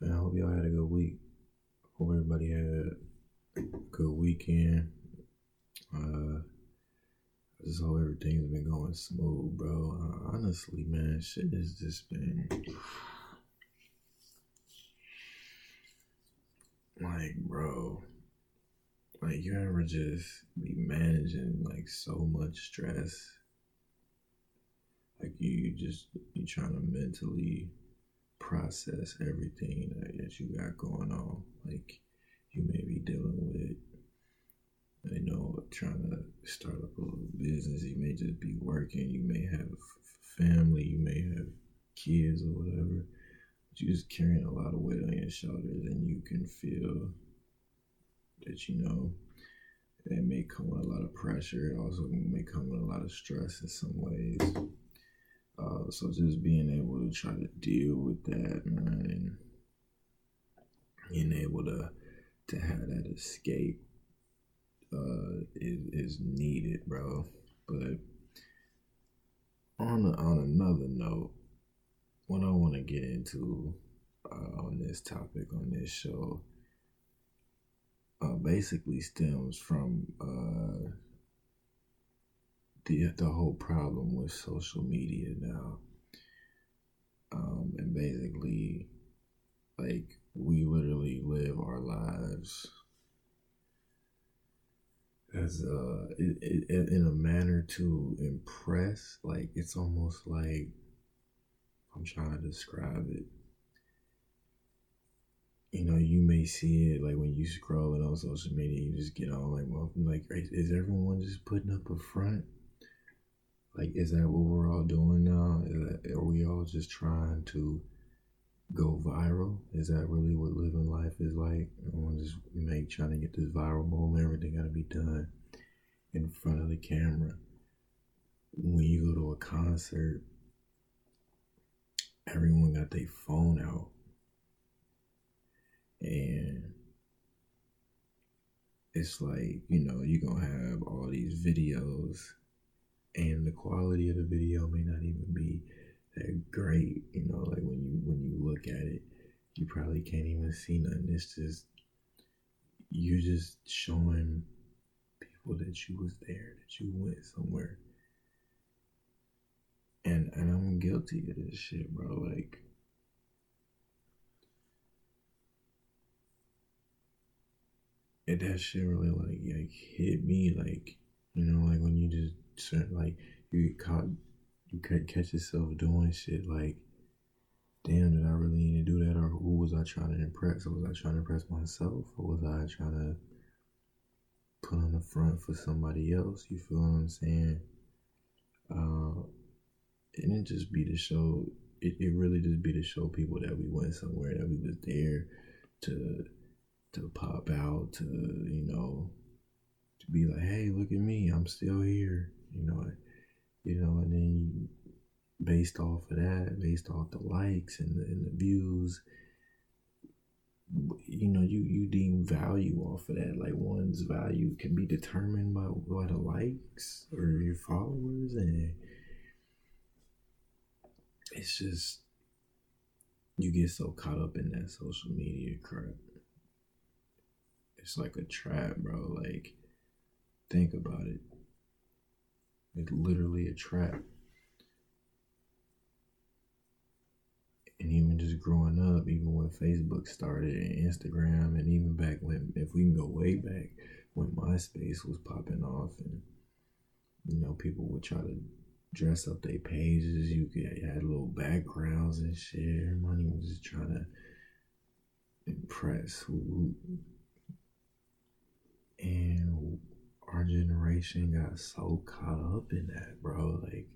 Man, I hope y'all had a good week. Hope everybody had a good weekend. Uh, I just hope everything's been going smooth, bro. Uh, honestly, man, shit has just been like, bro, like you ever just be managing like so much stress, like you just you trying to mentally process everything that, that you got going on. Like you may be dealing with, you know, trying to start up a little business. You may just be working. You may have family. You may have kids or whatever. But you're just carrying a lot of weight on your shoulders, and you can feel that you know it may come with a lot of pressure. It also may come with a lot of stress in some ways. Uh, so just being able to try to deal with that, man, and being able to to have that escape uh, is is needed, bro. But on on another note, what I want to get into uh, on this topic on this show uh, basically stems from uh, the the whole problem with social media now, um, and basically, like we literally live our lives as uh it, it, in a manner to impress. Like it's almost like I'm trying to describe it. You know, you may see it like when you scroll scrolling on social media, you just get on like, well, like, is everyone just putting up a front? Like, is that what we're all doing now? Are we all just trying to go viral? Is that really what living life is like? I want to just make trying to get this viral moment. Everything got to be done in front of the camera. When you go to a concert, everyone got their phone out. And it's like, you know, you're to have all these videos and the quality of the video may not even be that great. You know, like when you when you look at it, you probably can't even see nothing. It's just you're just showing people that you was there, that you went somewhere. And and I'm guilty of this shit, bro. Like and that shit really like like hit me like you know like when you just like you caught, you could catch yourself doing shit like, damn, did I really need to do that, or who was I trying to impress? Or was I trying to impress myself, or was I trying to put on the front for somebody else? You feel what I'm saying? Uh, and it just be to show. It, it really just be to show people that we went somewhere, that we was there to to pop out, to you know, to be like, hey, look at me, I'm still here you know, you know, and then based off of that, based off the likes and the, and the views, you know, you you deem value off of that. Like one's value can be determined by by the likes or your followers, and it's just you get so caught up in that social media crap. It's like a trap, bro. Like, think about it. It's literally a trap. And even just growing up, even when Facebook started and Instagram, and even back when, if we can go way back, when MySpace was popping off, and you know, people would try to dress up their pages. You could had little backgrounds and shit. Everybody was just trying to impress. And our generation got so caught up in that, bro. Like,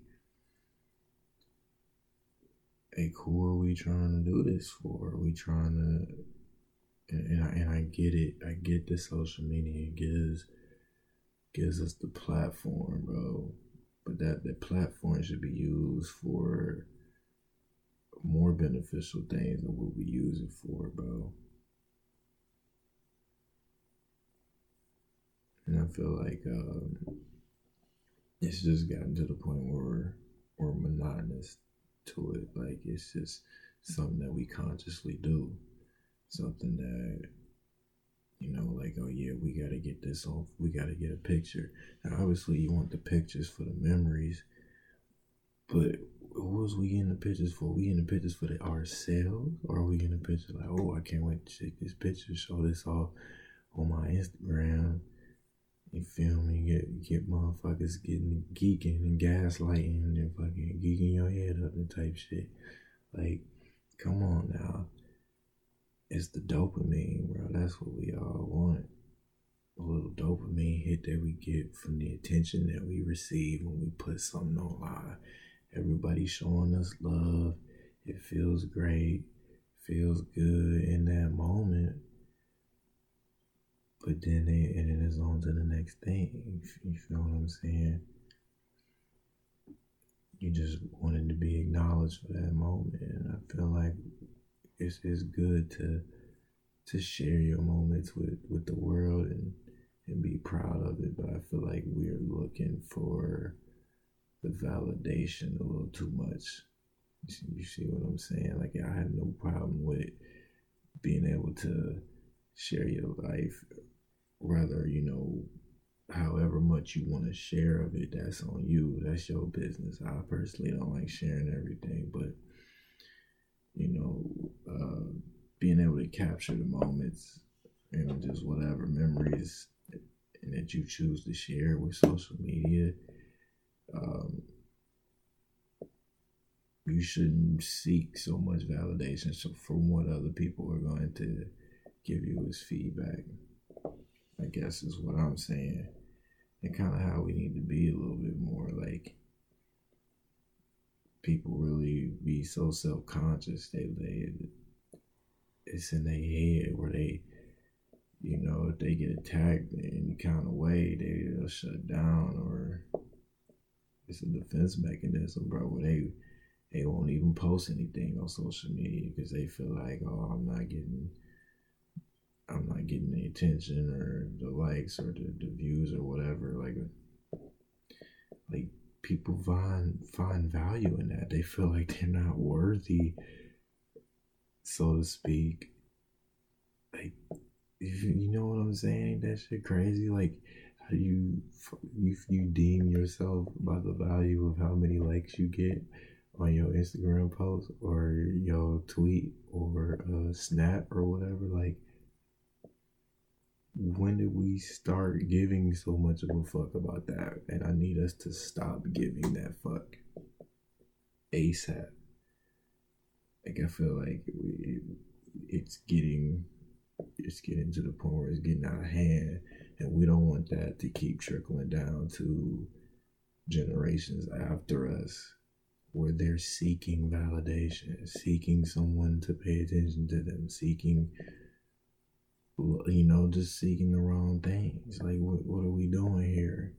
hey, who are we trying to do this for? Are we trying to, and, and, I, and I get it. I get the social media gives gives us the platform, bro. But that the platform should be used for more beneficial things than what we use it for, bro. And I feel like um, it's just gotten to the point where we're monotonous to it. Like it's just something that we consciously do. something that you know, like, oh yeah, we gotta get this off, we gotta get a picture. Now, obviously, you want the pictures for the memories, but what was we getting the pictures for? We getting the pictures for the ourselves, or are we getting the pictures like, oh, I can't wait to take this picture, show this off on my Instagram. Feel me? Get get motherfuckers getting geeking and gaslighting and fucking geeking your head up and type shit. Like, come on now. It's the dopamine, bro. That's what we all want. A little dopamine hit that we get from the attention that we receive when we put something online. Everybody showing us love. It feels great. Feels good in that moment. But then they, and it is on to the next thing. You feel what I'm saying? You just wanted to be acknowledged for that moment. And I feel like it's it's good to to share your moments with with the world and and be proud of it. But I feel like we're looking for the validation a little too much. You see, you see what I'm saying? Like I have no problem with being able to share your life, rather you know however much you want to share of it, that's on you. That's your business. I personally don't like sharing everything, but you know, uh, being able to capture the moments and just whatever memories that you choose to share with social media, um, you shouldn't seek so much validation from what other people are going to give you as feedback. Guess is what I'm saying, and kind of how we need to be a little bit more like people really be so self conscious. They they it's in their head where they, you know, if they get attacked in any kind of way, they'll shut down or it's a defense mechanism, bro. Where they they won't even post anything on social media because they feel like, oh, I'm not getting. I'm not getting the attention or the likes or the, the views or whatever. Like, like people find find value in that. They feel like they're not worthy, so to speak. Like, you know what I'm saying? That shit crazy. Like, how you you you deem yourself by the value of how many likes you get on your Instagram post or your tweet or a snap or whatever? Like, start giving so much of a fuck about that? And I need us to stop giving that fuck ASAP. Like I feel like we, it's getting it's getting to the point where it's getting out of hand, and we don't want that to keep trickling down to generations after us, where they're seeking validation, seeking someone to pay attention to them, seeking you know, just seeking the wrong things. Like, what, what are we doing here?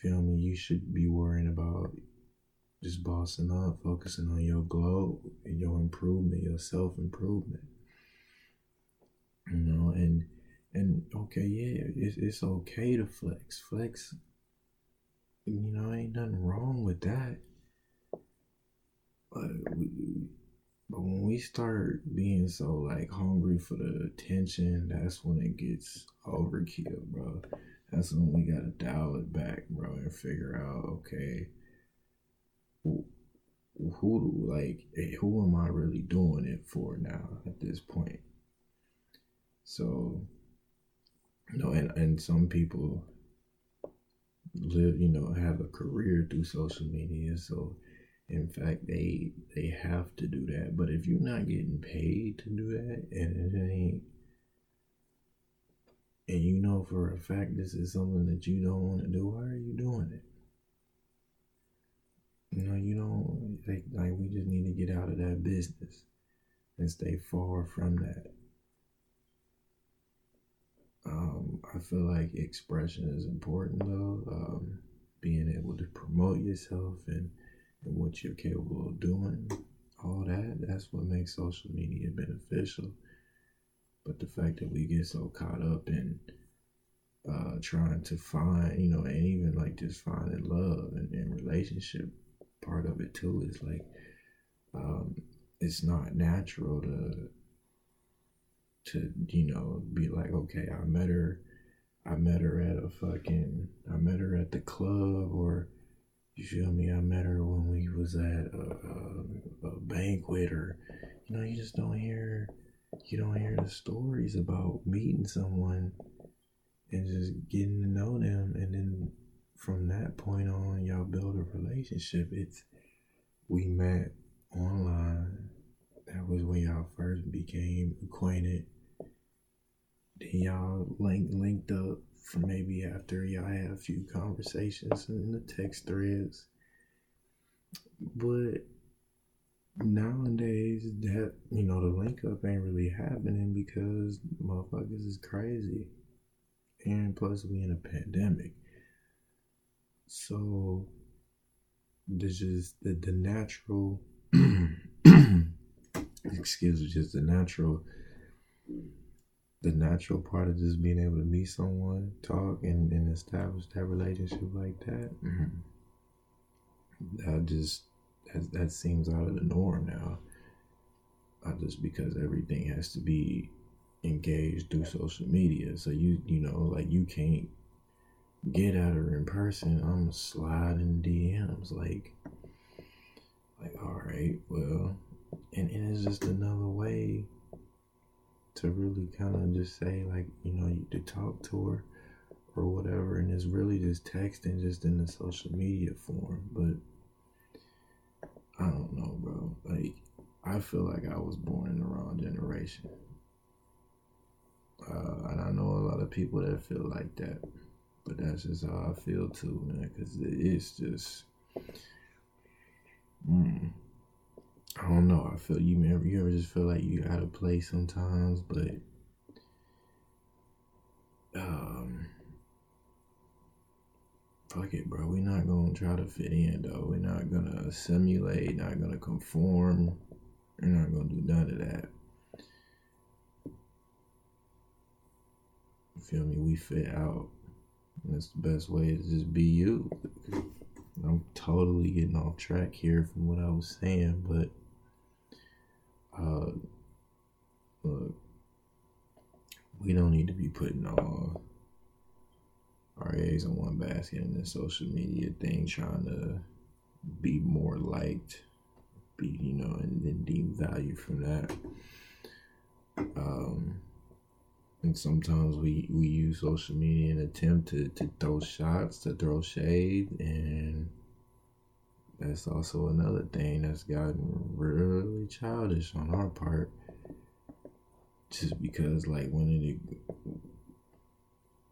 Feel me? You should be worrying about just bossing up, focusing on your glow and your improvement, your self improvement. You know, and and okay, yeah, it's it's okay to flex. Flex, you know, ain't nothing wrong with that. But we but when we start being so like hungry for the attention, that's when it gets overkill, bro. That's when we gotta dial it back, bro, and figure out, okay, who, who like, eh, who am I really doing it for now at this point? So, you know, and and some people live, you know, have a career through social media, so in fact, they they have to do that. But if you're not getting paid to do that, and it ain't, and you know for a fact this is something that you don't want to do, why are you doing it? You know, you don't like, like we just need to get out of that business and stay far from that. Um, I feel like expression is important though. Um, being able to promote yourself and and what you're capable of doing, all that, that's what makes social media beneficial. But the fact that we get so caught up in uh, trying to find, you know, and even like just finding love and, and relationship part of it too is like um, it's not natural to to you know be like, okay, I met her, I met her at a fucking, I met her at the club, or you feel me? I met her when we was at a, a, a banquet, or you know, you just don't hear, you don't hear the stories about meeting someone and just getting to know them, and then from that point on, y'all build a relationship. It's we met online. That was when y'all first became acquainted. Then y'all linked linked up for maybe after y'all had a few conversations in the text threads. But nowadays that you know the link up ain't really happening because motherfuckers is crazy. And plus we in a pandemic. So this is the, the natural excuse me, just the natural the natural part of just being able to meet someone, talk and, and establish that relationship like that. Mm-hmm. That just that, that seems out of the norm now. Uh, just because everything has to be engaged through social media. So you you know, like you can't get at her in person, I'm sliding DMs like, like all right, well, and, and it's just another way to really kind of just say like, you know, you to talk to her or whatever, and it's really just texting, just in the social media form. But I don't know, bro. Like, I feel like I was born in the wrong generation. Uh, and I know a lot of people that feel like that. But that's just how I feel too, man. Because it's just, mm, I don't know. I feel you, man. You ever just feel like you out of place sometimes, but um, fuck it, bro. We're not gonna try to fit in, though. We're not gonna simulate. Not gonna conform. We're not gonna do none of that. Feel me? We fit out. That's the best way to just be you. I'm totally getting off track here from what I was saying, but uh, look, we don't need to be putting all our eggs in one basket in this social media thing, trying to be more liked, be you know, and then deem value from that. Um, and sometimes we, we use social media in attempt to, to throw shots, to throw shade, and that's also another thing that's gotten really childish on our part. Just because, like, when it,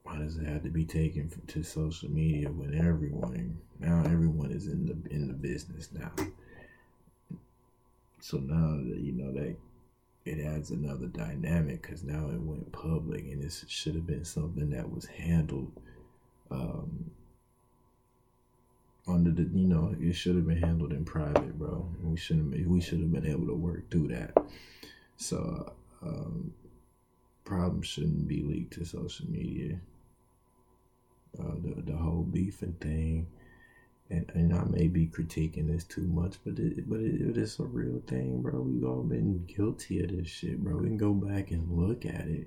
why does it have to be taken to social media when everyone now everyone is in the in the business now? So now that you know that it adds another dynamic because now it went public and this should have been something that was handled um, under the you know it should have been handled in private bro we shouldn't we should have been able to work through that so um, problems shouldn't be leaked to social media uh, the, the whole beefing thing and, and I may be critiquing this too much, but it, but it, it is a real thing, bro. We've all been guilty of this shit, bro. We can go back and look at it,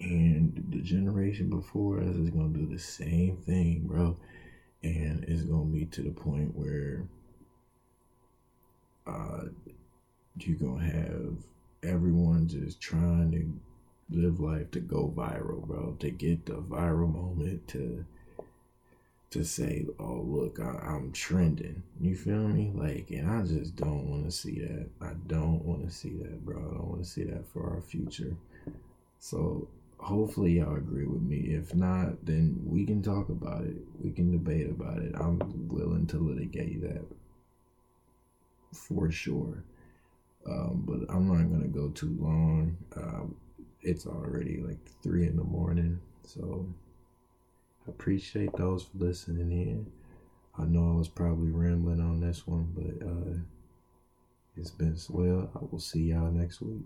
and the generation before us is gonna do the same thing, bro. And it's gonna be to the point where uh, you're gonna have everyone just trying to live life to go viral, bro. To get the viral moment to to say, oh, look, I, am trending. You feel me? Like, and I just don't want to see that. I don't want to see that, bro. I don't want to see that for our future. So, hopefully, y'all agree with me. If not, then we can talk about it. We can debate about it. I'm willing to litigate that for sure. Um, but I'm not to go too long. Uh, it's already like three in the morning. So, appreciate those for listening in. I know I was probably rambling on this one, but uh, it's been swell. I will see y'all next week.